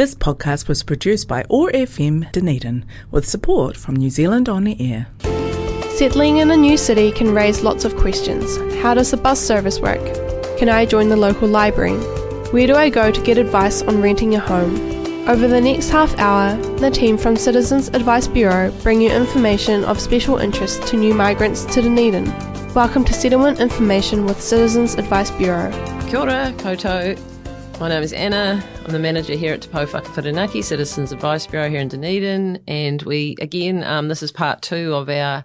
This podcast was produced by OAR FM Dunedin with support from New Zealand On the Air. Settling in a new city can raise lots of questions. How does the bus service work? Can I join the local library? Where do I go to get advice on renting a home? Over the next half hour, the team from Citizens Advice Bureau bring you information of special interest to new migrants to Dunedin. Welcome to Settlement Information with Citizens Advice Bureau. Kia ora, koutou. My name is Anna. I'm the manager here at Te Whakawhiranaki Citizens Advice Bureau here in Dunedin. And we, again, um, this is part two of our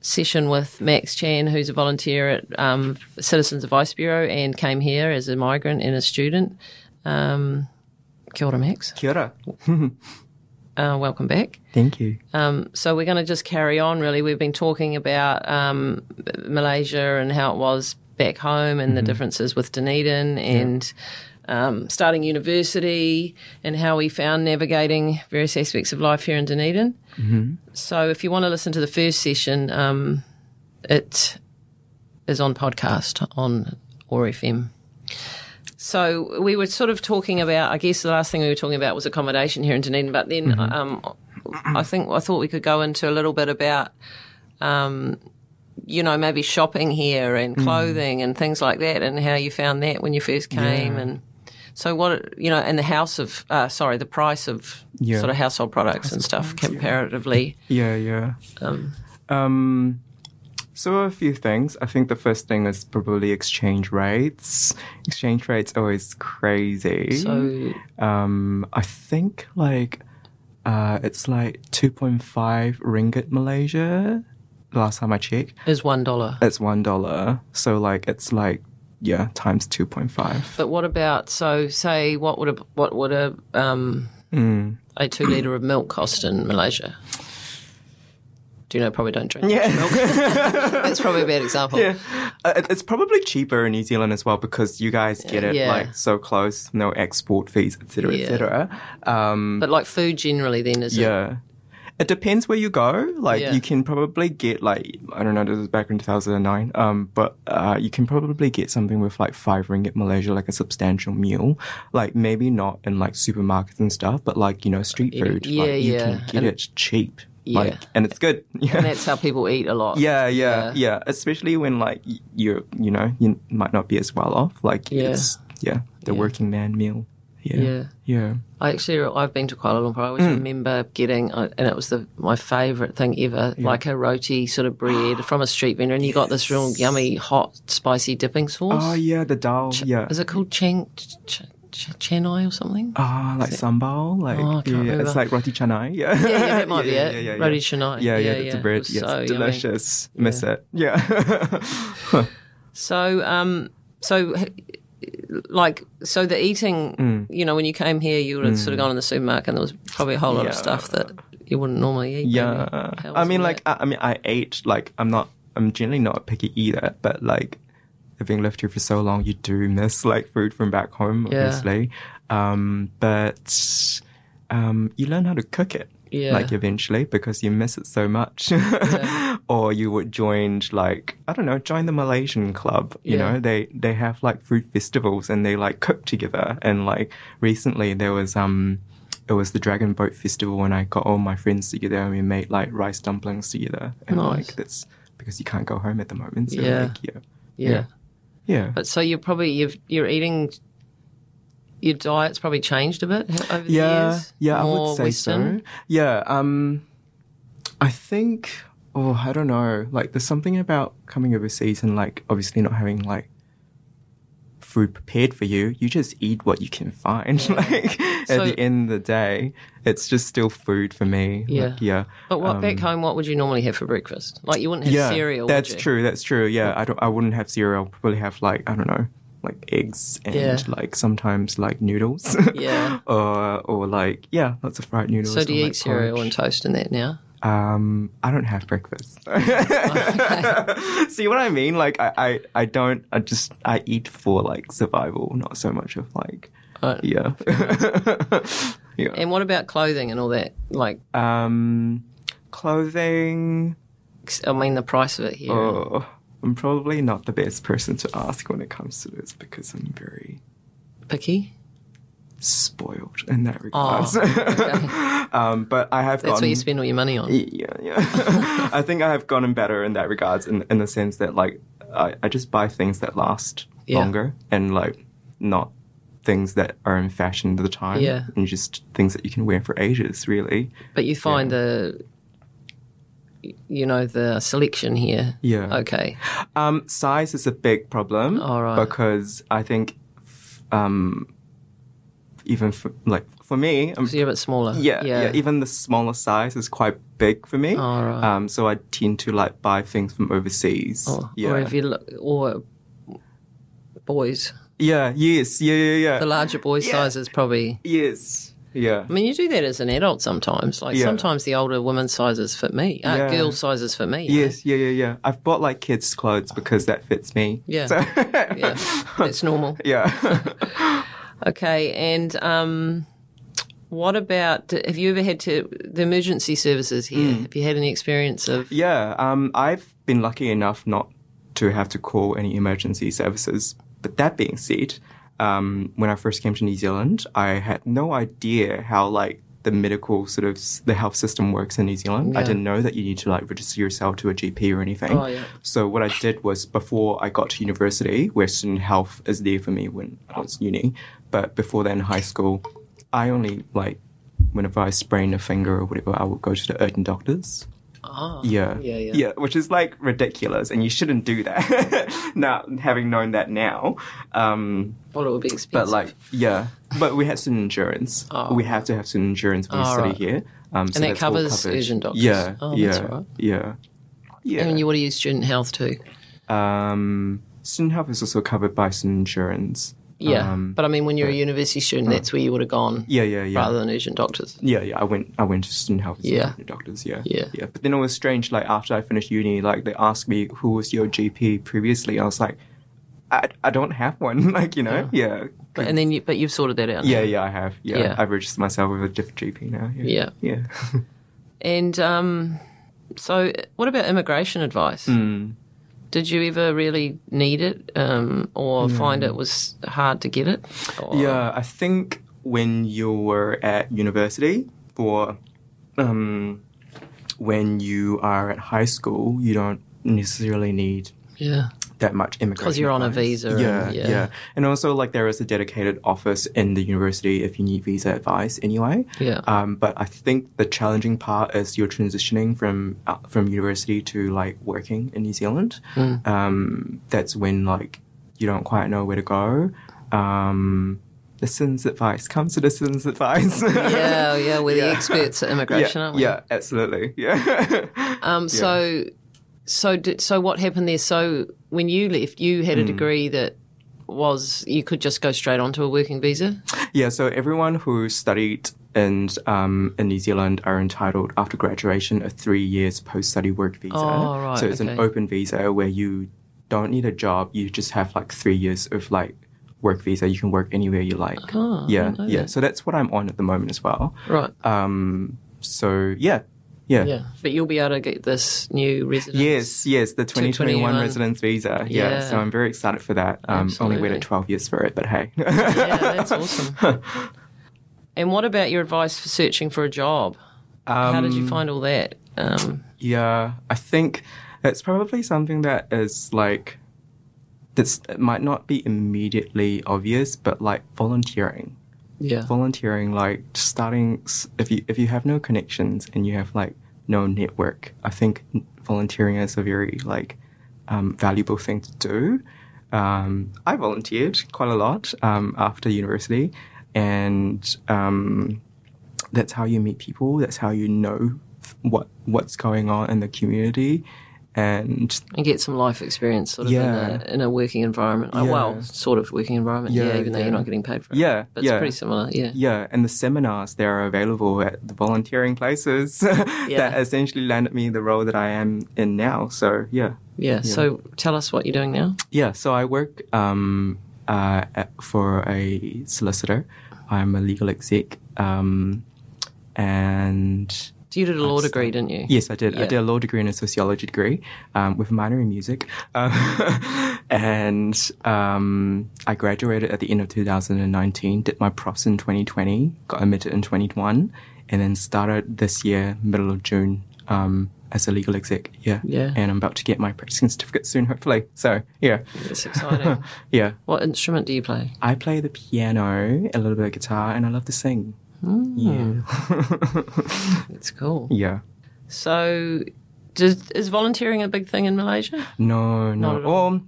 session with Max Chan, who's a volunteer at um, Citizens Advice Bureau and came here as a migrant and a student. Um, kia ora, Max. Kia ora. Uh, welcome back. Thank you. Um, so we're going to just carry on. Really, we've been talking about um, Malaysia and how it was back home and the differences with Dunedin and. Um, starting university and how we found navigating various aspects of life here in Dunedin. So, if you want to listen to the first session, um, it is on podcast on OAR FM. So we were sort of talking about. I guess the last thing we were talking about was accommodation here in Dunedin, but then um, I think I thought we could go into a little bit about, um, you know, maybe shopping here and clothing and things like that, and how you found that when you first came, and so what you know, and the house of uh, sorry, the price of Yeah. sort of household products and stuff comparatively. Yeah, yeah. Um, Um, so a few things. I think the first thing is probably exchange rates. Exchange rates always crazy. so um, I think like uh, it's like two point five ringgit Malaysia. Last time I checked, is one dollar. it's one dollar. So like it's like yeah times two point five. But what about so say what would a what would a um, Mm. a two liter of milk cost in Malaysia? Do you know? Probably don't drink Yeah. milk. That's probably a bad example. Yeah, uh, it's probably cheaper in New Zealand as well because you guys get it Yeah. like so close, no export fees, etc., Yeah. etc. Um, But like food generally, then is yeah, it depends where you go. Like Yeah. you can probably get like I don't know, this is back in two thousand and nine. Um, but uh, you can probably get something with like five ringgit Malaysia, like a substantial meal. Like maybe not in like supermarkets and stuff, but like you know street food. yeah, like, you yeah. can get And- it cheap. Yeah. Like, and it's good. Yeah. And that's how people eat a lot. Yeah, yeah, Yeah. yeah, Especially when like you're, you know, you might not be as well off. Like Yeah. it's yeah, the working man meal. Yeah, Yeah. yeah. I actually, I've been to Kuala Lumpur. I always Mm. remember getting, uh, and it was the my favourite thing ever, like a roti sort of bread from a street vendor, and you got this real yummy, hot, spicy dipping sauce. Oh yeah, the dal. yeah. Is it called chang, ch- ch- ch- chanai or something? Ah, like sambal, like Oh, yeah, remember. it's like roti canai. Yeah, Yeah, yeah, that might be yeah, it. Yeah, yeah, Roti yeah. canai. Yeah, yeah, Yeah, it's yeah. a bread. It Yes, so yummy. delicious. Miss it. Yeah. So, um, so like, so the eating, Mm. you know, when you came here, you would have sort of gone in the supermarket, and there was probably a whole lot of stuff that you wouldn't normally eat. yeah. I mean, like. I, I mean, I ate like I'm not. I'm generally not a picky eater, but like having lived here for so long, you do miss like food from back home, Yeah. obviously. Um, but um, you learn how to cook it. Yeah. Like eventually, because you miss it so much, or you would join like I don't know, join the Malaysian club. You Yeah. know, they they have like food festivals and they like cook together. And like recently, there was um, it was the Dragon Boat Festival, and I got all my friends together and we made like rice dumplings together. And Nice. like that's because you can't go home at the moment. So Yeah. like yeah, yeah. yeah. But so you're probably you've, you're eating. Your diet's probably changed a bit over the yeah, years. yeah, I would say Western? so. Yeah, um, I think, oh, I don't know. Like, there's something about coming overseas and like obviously not having like food prepared for you. You just eat what you can find. like So- at the end of the day, it's just still food for me. Yeah. Like, yeah. But what back home? What would you normally have for breakfast? Like you wouldn't have Um, yeah, cereal. That's true. That's true. Yeah, I don't. I wouldn't have cereal. I'll probably have like I don't know, like eggs and Yeah. like sometimes like noodles. Yeah. or or like yeah, lots of fried noodles. So do you like, eat cereal porridge. and toast and that now? Um, I don't have breakfast. See what I mean? Like I, I, I don't. I just I eat for like survival, not so much of like Right. yeah, yeah. And what about clothing and all that? Like, Um, clothing. I mean, the price of it here. Oh, I'm probably not the best person to ask when it comes to this because I'm very Picky. spoiled in that regards. Oh, okay. um, but I have That's gotten what you spend all your money on. yeah, yeah. I think I have gotten better in that regards, in in the sense that like I, I just buy things that last Yeah. longer and like not things that are in fashion at the time. Yeah. and just things that you can wear for ages, really. But you find the, you know, the selection here. Yeah. Okay. Um, size is a big problem. All right. Because I think, um, even for, like for me, um, So you're a bit smaller. yeah, yeah, even the smaller size is quite big for me. All right. Um, so I tend to like buy things from overseas. Or, yeah. or if you look, or boys, yeah. Yes. Yeah. Yeah. Yeah. the larger boy Yeah. size is probably. yes. Yeah. I mean, you do that as an adult sometimes. Like Yeah. sometimes the older women's sizes fit me. Uh, Yeah. Girl sizes fit me. Yes. Yeah. Yeah. Yeah. I've bought like kids' clothes because that fits me. Yeah. So, Yeah. It's normal. yeah. Okay. And um, what about? Have you ever had to the emergency services here? Hmm. Have you had any experience of? Yeah, um, I've been lucky enough not to have to call any emergency services. But that being said, um, when I first came to New Zealand, I had no idea how like the medical sort of s- the health system works in New Zealand. I didn't know that you need to like register yourself to a GP or anything. Oh, yeah. So what I did was before I got to university, where student health is there for me when I was uni, but before then, high school, I only like whenever I sprain a finger or whatever, I would go to the urgent doctors. Oh, Yeah. yeah, yeah. which is like ridiculous, and you shouldn't do that. now, having known that now, um, Well, it would be expensive. but like, yeah, but we had student insurance. Oh. We have to have student insurance when you Oh, study right. here. Um, so that covers urgent doctors? Yeah, Oh, yeah, right. yeah, yeah. and you want to use student health too. um, student health is also covered by student insurance. Yeah, Um, but I mean, when you're a university student, that's where you would have gone. yeah, yeah, yeah. Rather than urgent doctors. Yeah, yeah. I went. I went to student health. Yeah. Yeah, doctors. Yeah, Yeah. yeah. But then it was strange. Like after I finished uni, like they asked me who was your GP previously. I was like, I, I don't have one. like you know, yeah. But, and then, you, but you've sorted that out. yeah, now. yeah. I have. Yeah, Yeah. I've registered myself with a different GP now. Yeah. Yeah, yeah. And um, so, what about immigration advice? Mm. Did you ever really need it, um, or find it was hard to get it? Or- Yeah, I think when you were at university or um, when you are at high school, you don't necessarily need yeah. That much immigration 'Cause you're on a advice. visa and- Yeah, yeah. yeah, And also, like, there is a dedicated office in the university if you need visa advice anyway. Yeah. Um, but I think the challenging part is you're transitioning from uh, from university to like working in New Zealand. Mm. Um, that's when like you don't quite know where to go. Um, the citizens advice comes to the citizens advice. yeah, yeah, we're the Yeah. experts at immigration, yeah, aren't we? yeah, absolutely. Yeah. Um, so, so, did, so what happened there? So, when you left, you Hmm. had a degree that was you could just go straight onto a working visa. Yeah, so everyone who studied in um, in New Zealand are entitled after graduation a three years post study work visa. Oh, right, so it's okay. an open visa where you don't need a job. You just have like three years of like work visa. You can work anywhere you like. Oh, yeah, yeah. that. So that's what I'm on at the moment as well. Right. Um, so yeah, yeah. Yeah, but you'll be able to get this new residence. Yes, yes, the 2021 21. residence visa. Yeah. Yeah. so I'm very excited for that. Um, only waited 12 years for it, but hey. Yeah, that's awesome. and what about your advice for searching for a job? How did you find all that? Um, Yeah, I think it's probably something that is like that's it might not be immediately obvious, but like volunteering. Yeah. Volunteering, like starting if you if you have no connections and you have like no network, I think volunteering is a very like um, valuable thing to do. Um, I volunteered quite a lot um, after university, and um, that's how you meet people. That's how you know what what's going on in the community, and and get some life experience sort of Yeah. in, a, in a working environment. Oh, Yeah. well, sort of working environment. Yeah, Yeah, even though yeah. you're not getting paid for it. Yeah, but it's pretty similar. Yeah. yeah, and the seminars that are available at the volunteering places that essentially landed me the role that I am in now. So yeah, yeah, So tell us what you're doing now. yeah. So I work um, uh, at, for a solicitor. I'm a legal exec, um, and So you did a law degree, start- didn't you? Yes, I did. I did a law degree and a sociology degree um, with a minor in music. Um, and um, I graduated at the end of 2019, did my profs in 2020, got admitted in 21, and then started this year, middle of June, um, as a legal exec. Yeah. Yeah. And I'm about to get my practicing certificate soon, hopefully. So, yeah. It's exciting. Yeah. what instrument do you play? I play the piano, a little bit of guitar, and I love to sing. Yeah. It's cool. yeah. So, does, is volunteering a big thing in Malaysia? No, no. Not at all. Well,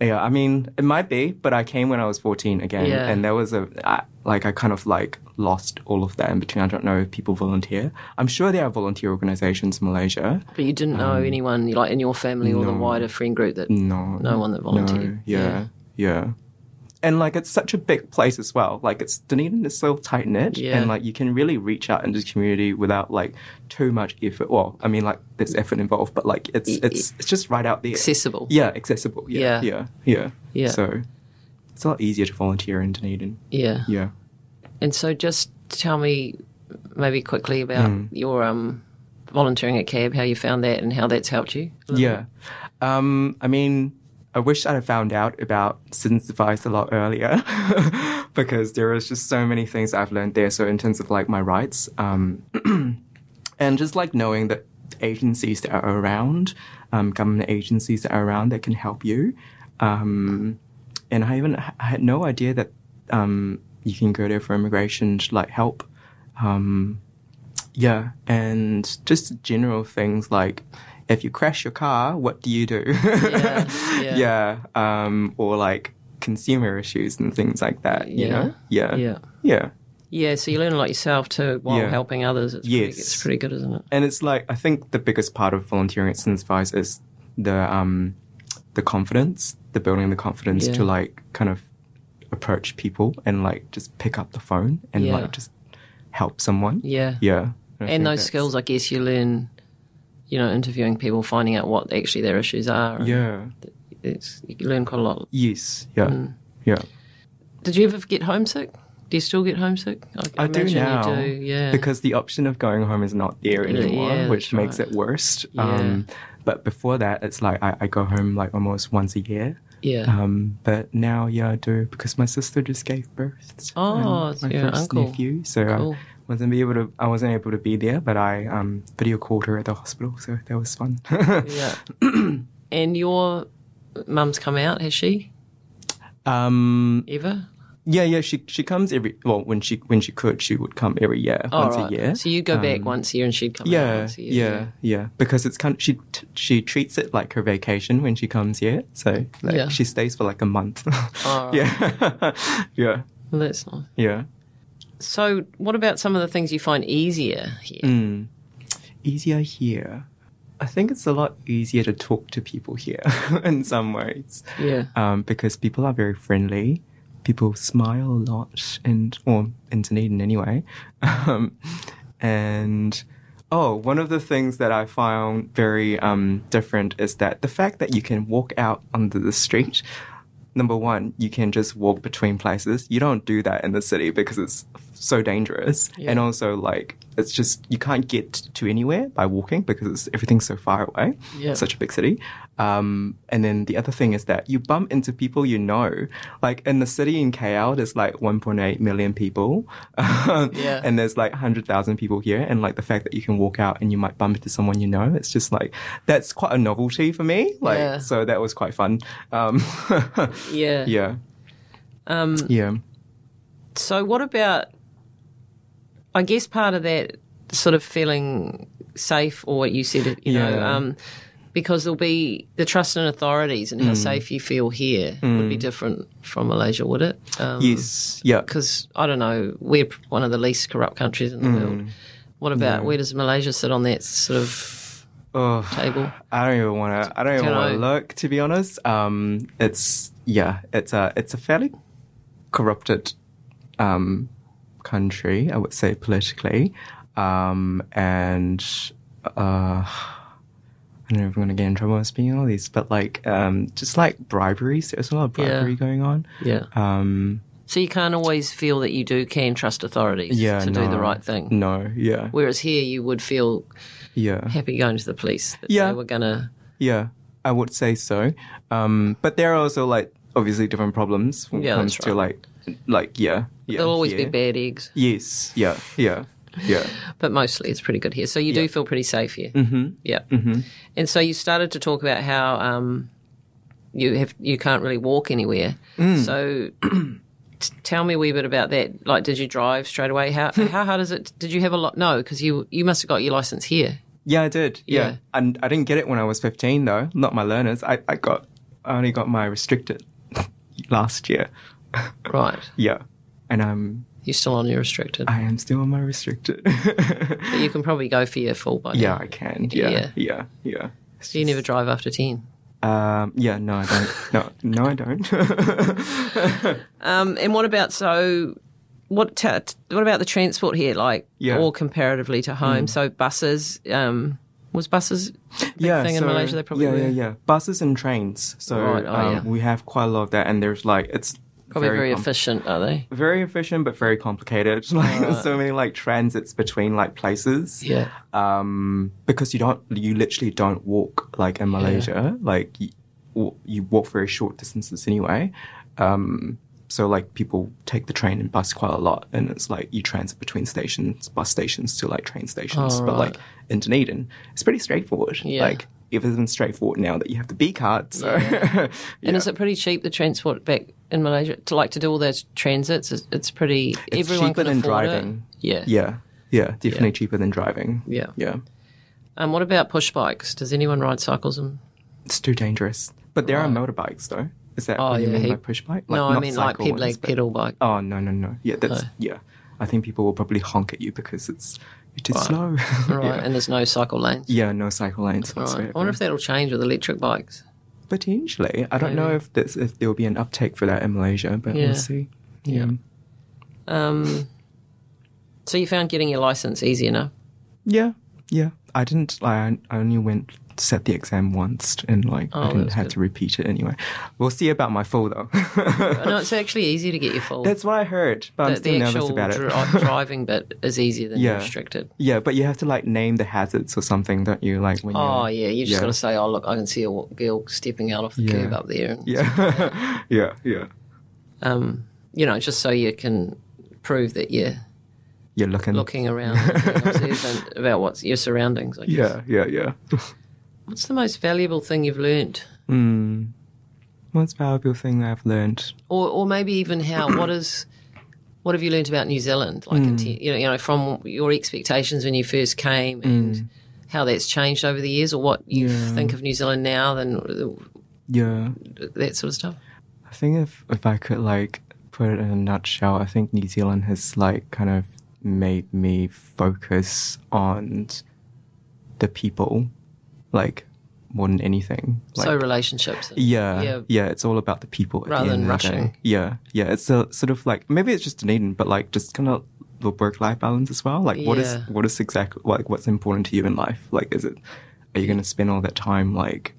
yeah, I mean, it might be, but I came when I was 14 again. Yeah. And there was a, I, like, I kind of like lost all of that in between. I don't know if people volunteer. I'm sure there are volunteer organizations in Malaysia. But you didn't know anyone, like in your family or the Um, wider friend group that. No. No one that volunteered. No, yeah, yeah. And like, it's such a big place as well. Like, it's Dunedin is so tight knit, Yeah. and like, you can really reach out into the community without like too much effort. Well, I mean, like, there's effort involved, but like, it's it's it's just right out there. Accessible. Yeah, accessible. Yeah, Yeah. yeah, yeah, Yeah. So it's a lot easier to volunteer in Dunedin. Yeah. Yeah. And so, just tell me maybe quickly about Mm. your um, volunteering at CAB, how you found that, and how that's helped you. Yeah. Um, I mean, I wish I'd found out about citizen's advice a lot earlier because there is just so many things I've learned there. So in terms of like my rights, um, and just like knowing that agencies that are around, um, government agencies that are around that can help you. Um, and I even I had no idea that um, you can go there for immigration to like help. Um, yeah, and just general things like if you crash your car, what do you do? Yeah, yeah. yeah, um, or like consumer issues and things like that. You Yeah. know, yeah, Yeah. yeah. Yeah, so you learn a lot yourself too while Yeah. helping others. It's pretty, it's pretty good, isn't it? And it's like I think the biggest part of volunteering at Advice is the um, the confidence, the building the confidence to like kind of approach people and like just pick up the phone and like just help someone. Yeah. Yeah. And those skills, I guess, you learn, you know, interviewing people, finding out what actually their issues are. Yeah. It's, you learn quite a lot. Yes. Yeah. Mm. Yeah. Did you ever get homesick? Do you still get homesick? I, I do now. You do, yeah. Because the option of going home is not there anymore, yeah, which makes right. it worse. Yeah. Um, but before that, it's like I, I go home like almost once a year. yeah. Um, but now, yeah, I do because my sister just gave birth. to Oh, um, my first uncle. nephew. So Cool. I wasn't be able to. I wasn't able to be there, but I um, video called her at the hospital, so that was fun. yeah. and your mum's come out, has she? um, Ever? yeah, yeah. She she comes every well when she when she could she would come every year Oh, once right. a year. So you go back Um, once a year and she'd come Yeah, once a year. yeah, yeah. Because it's kind. of, she t- she treats it like her vacation when she comes here. So like, Yeah. she stays for like a month. Oh. Yeah, yeah, Well, that's nice. yeah. So, what about some of the things you find easier here? Mm. Easier here. I think it's a lot easier to talk to people here in some ways. Yeah. Um, because people are very friendly. People smile a lot, and or in Dunedin anyway. Um, and oh, one of the things that I found very um, different is that the fact that you can walk out onto the street. Number one, you can just walk between places. You don't do that in the city because it's so dangerous, Yeah. and also like it's just you can't get to anywhere by walking because it's, everything's so far away. Yeah. Such a big city. Um, and then the other thing is that you bump into people you know. Like in the city in KL, there's like 1.8 million people. Yeah. And there's like 100,000 people here. And like the fact that you can walk out and you might bump into someone you know, it's just like, that's quite a novelty for me. Like, Yeah. so that was quite fun. Um, Yeah. yeah. Um, Yeah. So, what about? I guess part of that sort of feeling safe, or what you said, you know, um, because there'll be the trust in authorities and Mm. how safe you feel here would be different from Malaysia, would it? Um, Yes. Yeah. Because I don't know, we're one of the least corrupt countries in the world. Mm. What about where does Malaysia sit on that sort of Oh, table? I don't even want to. I don't even want to look. To be honest, um, it's yeah, it's a it's a fairly corrupted um, country. I would say politically, um, and uh, I don't know if I'm going to get in trouble with speaking all these, but like um, just like briberies. There's a lot of Yeah. bribery going on. Yeah. Um, So you can't always feel that you do can trust authorities Yeah, to do the right thing. No, yeah, Whereas here, you would feel yeah, happy going to the police that Yeah. they were going to. yeah. I would say so. Um, but there are also like obviously different problems when Yeah, it comes that's to like, like yeah, yeah. There'll always be bad eggs, Yes, yeah, yeah, yeah. but mostly it's pretty good here. So you do feel pretty safe here. mm-hmm. Yeah. Mm-hmm. And so you started to talk about how um, you have you can't really walk anywhere. Mm. So t- tell me a wee bit about that. Like, did you drive straight away? How how hard is it? Did you have a lot? No, because you you must have got your license here. Yeah, I did. Yeah. Yeah. And I didn't get it when I was 15, though. Not my learners. I, I got, I only got my restricted last year. Right. Yeah. And I'm, You're still on your restricted. I am still on my restricted. But you can probably go for your full now. yeah, I can. Yeah. Yeah. Yeah. Yeah. So you never drive after 10. Um, yeah, no, I don't. No, no, I don't. Um, and what about, so what ta what about the transport here, like, Yeah. Mm. or comparatively to home? So buses, um, was buses yeah. thing in Malaysia? They probably yeah, were. yeah, yeah. Buses and trains. So Right, oh, um, yeah. we have quite a lot of that, and there's like it's Probably very, com- efficient, are they? very efficient, but very complicated. Like there's so many like transits between like places. Yeah. um, because you don't, you literally don't walk like in Malaysia. Like you, you walk very short distances anyway. Um, so like people take the train and bus quite a lot, and it's like you transit between stations, bus stations to like train stations. But like in Dunedin, it's pretty straightforward. Yeah. Like even straightforward now that you have the Bee card. So And is it pretty cheap the transport back in Malaysia to like to do all those transits? It's, it's pretty. it's everyone cheaper than driving. It. Yeah. yeah, yeah, definitely cheaper than driving. Yeah. yeah. Um, what about push bikes? Does anyone ride cycles? And It's too dangerous. But there are motorbikes though. Is that Oh, what you yeah, mean by he- push bike? no, I mean like ones, pedal bike. Oh no no no. Yeah, that's No. yeah. I think people will probably honk at you because it's you're too Right. slow. Right, yeah. and there's no cycle lanes. yeah, no cycle lanes Right. I wonder if that'll change with electric bikes. Potentially, I don't know if if there will be an uptake for that in Malaysia, but Yeah. we'll see. Yeah. Um, so you found getting your license easy enough? yeah, yeah. I didn't. I I only went to set the exam once, and like Oh, I didn't have good. to repeat it anyway. We'll see about my full though. no, it's actually easy to get your full. That's what I heard, but I'm still nervous about it. dri- driving bit is easier than Yeah. restricted. Yeah, but you have to like name the hazards or something, don't you? Like when Oh yeah, you just yeah. got to say, "Oh look, I can see a girl stepping out of the Yeah. curb up there." Yeah, yeah, yeah. Um, you know, just so you can prove that you're You're looking. looking around, about what's your surroundings. I guess. Yeah, yeah, yeah. What's the most valuable thing you've learned, Hmm. Most valuable thing I've learned? or or maybe even how? what is what have you learned about New Zealand? Like, te- you know, you know, from your expectations when you first came, and how that's changed over the years, or what you Yeah. think of New Zealand now, then Yeah, that sort of stuff. I think if if I could like put it in a nutshell, I think New Zealand has like kind of made me focus on the people, like more than anything. Like, so relationships. and- Yeah, yeah, yeah, It's all about the people at Rather the than of the day. rushing. Yeah, yeah. It's a sort of like maybe it's just Dunedin, but like just kind of the work-life balance as well. Like, what is Yeah. what is exactly like what's important to you in life? Like, is it are you going to spend all that time like?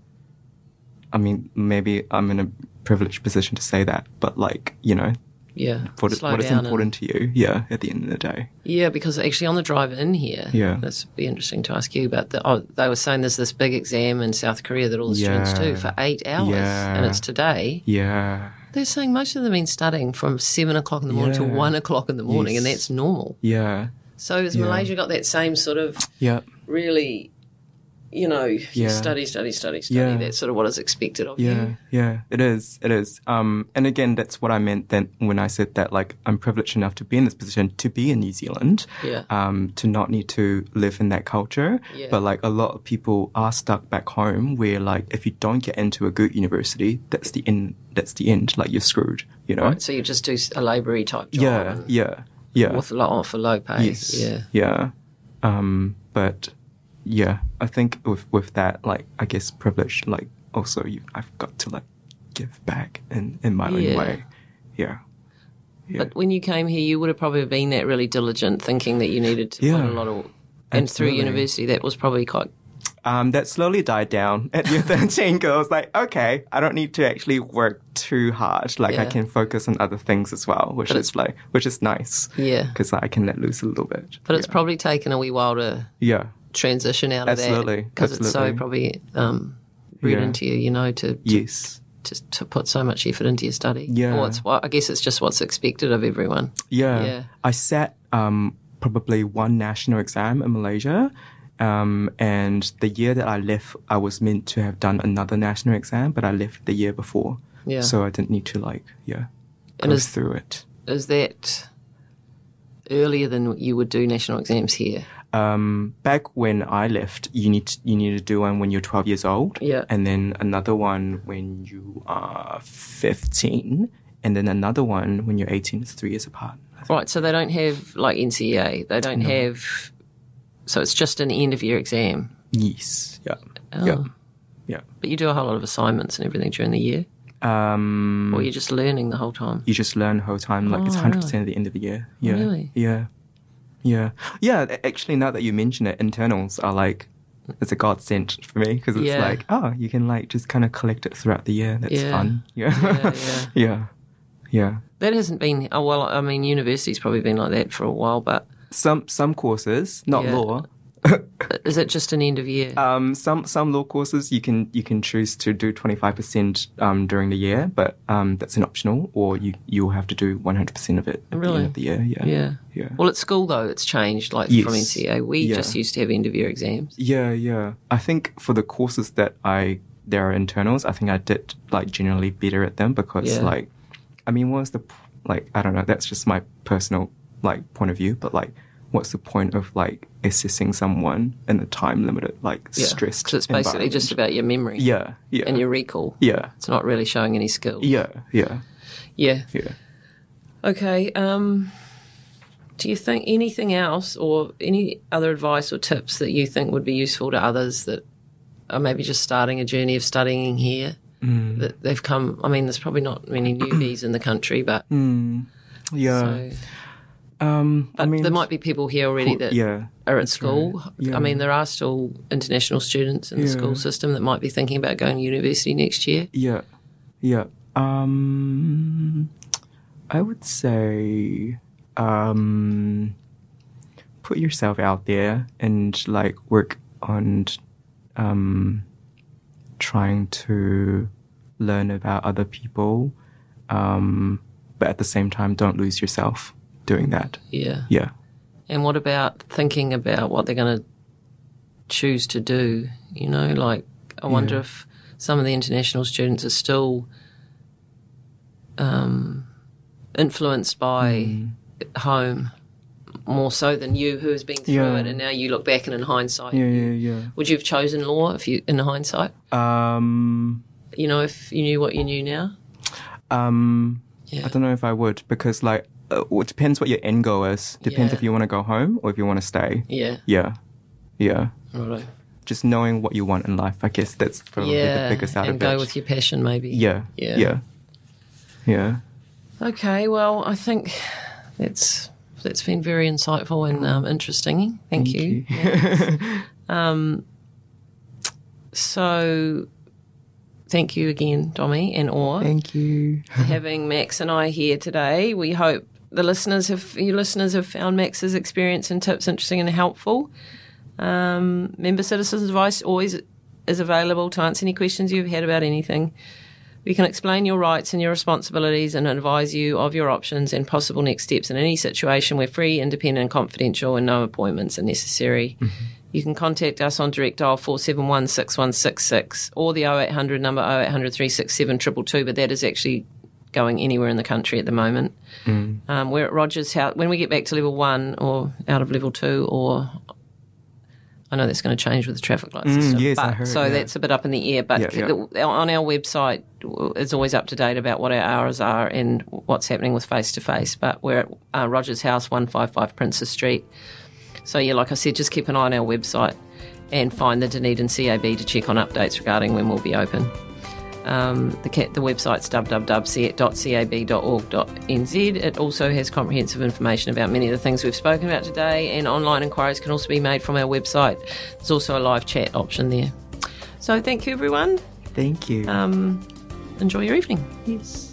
I mean, maybe I'm in a privileged position to say that, but like you know, yeah. what what is down and- important to you? Yeah, at the end of the day. Yeah, because actually on the drive in here, Yeah. this would be interesting to ask you about. The, oh, they were saying there's this big exam in South Korea that all the students do for eight hours, Yeah. and it's today. Yeah, They're saying most of them been studying from seven o'clock in the morning Yeah. one o'clock in the morning, and that's normal. yeah, So has Yeah. Malaysia got that same sort of yeah. really, you know, you Yeah. study, study, study, study? Yeah. That's sort of what is expected of Yeah, you. yeah, it is. It is. Um, and again, that's what I meant then when I said that, like, I'm privileged enough to be in this position to be in New Zealand, Yeah. um, to not need to live in that culture. Yeah. But like, a lot of people are stuck back home where, like, if you don't get into a good university, that's the end. That's the end. Like, you're screwed. You know? Right. So you just do a laboury type job. Yeah, yeah, yeah. With low, for low pay. Yes. Yeah. Yeah. Um, but yeah, I think with with that, like I guess privilege, like also you, I've got to like give back in in my Yeah. own way. Yeah. Yeah. But when you came here, you would have probably been that really diligent, thinking that you needed to Yeah, put a lot of. And through university, that was probably quite Um, that slowly died down at year 13 because I was like, okay, I don't need to actually work too hard. Like I can focus on other things as well, which But is like, which is nice. Yeah. Because I can let loose a little bit. But it's probably taken a wee while to yeah. Transition out of Absolutely, that because it's so probably um, rooted Yeah. into you, you know, to, to Yes. to to put so much effort into your study. Yeah. Or it's what I guess it's just what's expected of everyone. Yeah. Yeah. I sat um, probably one national exam in Malaysia. Um, and the year that I left, I was meant to have done another national exam, but I left the year before. Yeah. So I didn't need to like, yeah, And go is- through it. Is that earlier than you would do national exams here? Um, back when I left, you need you need to do one when you're 12 years old. Yeah. And then another one when you are 15, and then another one when you're 18. It's three years apart. Right, so they don't have like NCEA. They don't have. So it's just an end of year exam. Yes. Yeah. Oh. Yeah. Yeah. But you do a whole lot of assignments and everything during the year, Um, or you're just learning the whole time. you just learn the whole time. Like it's hundred percent at the end of the year. Yeah. Really? Yeah. Yeah. Yeah. Actually, now that you mention it, internals are like it's a godsend for me because it's Yeah. like oh, you can like just kind of collect it throughout the year. That's Yeah. fun. Yeah. Yeah, yeah. yeah. That hasn't been. Oh well, I mean, university's probably been like that for a while. But Some some courses, not law. is it just an end of year? Um, some some law courses you can you can choose to do twenty five percent um during the year, but um that's an optional, or you you'll have to do one hundred percent of it at the end of the year. Yeah. yeah. Yeah. Well, at school though, it's changed. Like Yes. from NCEA, we Yeah. just used to have end of year exams. Yeah, yeah. I think for the courses that I there are internals, I think I did like generally better at them because Yeah. like, I mean, what's the like? I don't know. That's just my personal like point of view, but like, what's the point of like assessing someone in a time limited like Yeah, stressed? because it's basically just about your memory. yeah, yeah, and your recall. yeah, It's not really showing any skill. yeah, yeah, Yeah. yeah. Okay. Um, do you think anything else or any other advice or tips that you think would be useful to others that are maybe just starting a journey of studying here? Mm. That they've come. I mean, there's probably not many newbies in the country, but Yeah. so, um, I mean, there might be people here already that yeah, are at school. Yeah. I mean, there are still international students in the Yeah. school system that might be thinking about going to university next year. Yeah, yeah. Um, I would say, um, put yourself out there and like work on, um, trying to learn about other people. Um, but at the same time, don't lose yourself doing that. Yeah. Yeah. And what about thinking about what they're going to choose to do? You know, like I wonder if some of the international students are still um, influenced by home more so than you, who has been through Yeah. it, and now you look back and in hindsight, Yeah, you- yeah, would you have chosen law if you, in hindsight? Um, You know, if you knew what you knew now. um, Yeah. I don't know if I would because like uh, it depends what your end goal is. Depends Yeah. if you want to go home or if you want to stay. Yeah. Yeah, yeah. Righto. Just knowing what you want in life. I guess that's probably Yeah. the biggest out and of go with your passion, maybe. yeah, Yeah. yeah, yeah. Okay, well, I think that's that's been very insightful and um, interesting. Thank, you. um, so, thank you again, Dommy and Or, Thank you. for having Max and I here today. We hope the listeners have you listeners have found Max's experience and tips interesting and helpful. Um, member citizens advice always is available to answer any questions you've had about anything. We can explain your rights and your responsibilities and advise you of your options and possible next steps in any situation. We're free, independent, and confidential, and no appointments are necessary. You can contact us on direct dial 471 6166 or the 0800 number 0800 367 222, but that is actually going anywhere in the country at the moment. Um, we're at Rogers House. When we get back to level one or out of level two, or I know that's going to change with the traffic light system. yes, I heard, so yeah. that's a bit up in the air. But Yeah, yeah. the- on our website, it's always up to date about what our hours are and what's happening with face to face. But we're at uh, Rogers House, 155 Princes Street. So, yeah, like I said, just keep an eye on our website and find the Dunedin CAB to check on updates regarding when we'll be open. Um, the, the website's www.cab.org.nz. It also has comprehensive information about many of the things we've spoken about today, and online inquiries can also be made from our website. There's also a live chat option there. So thank you, everyone. Thank you. Um, enjoy your evening. yes.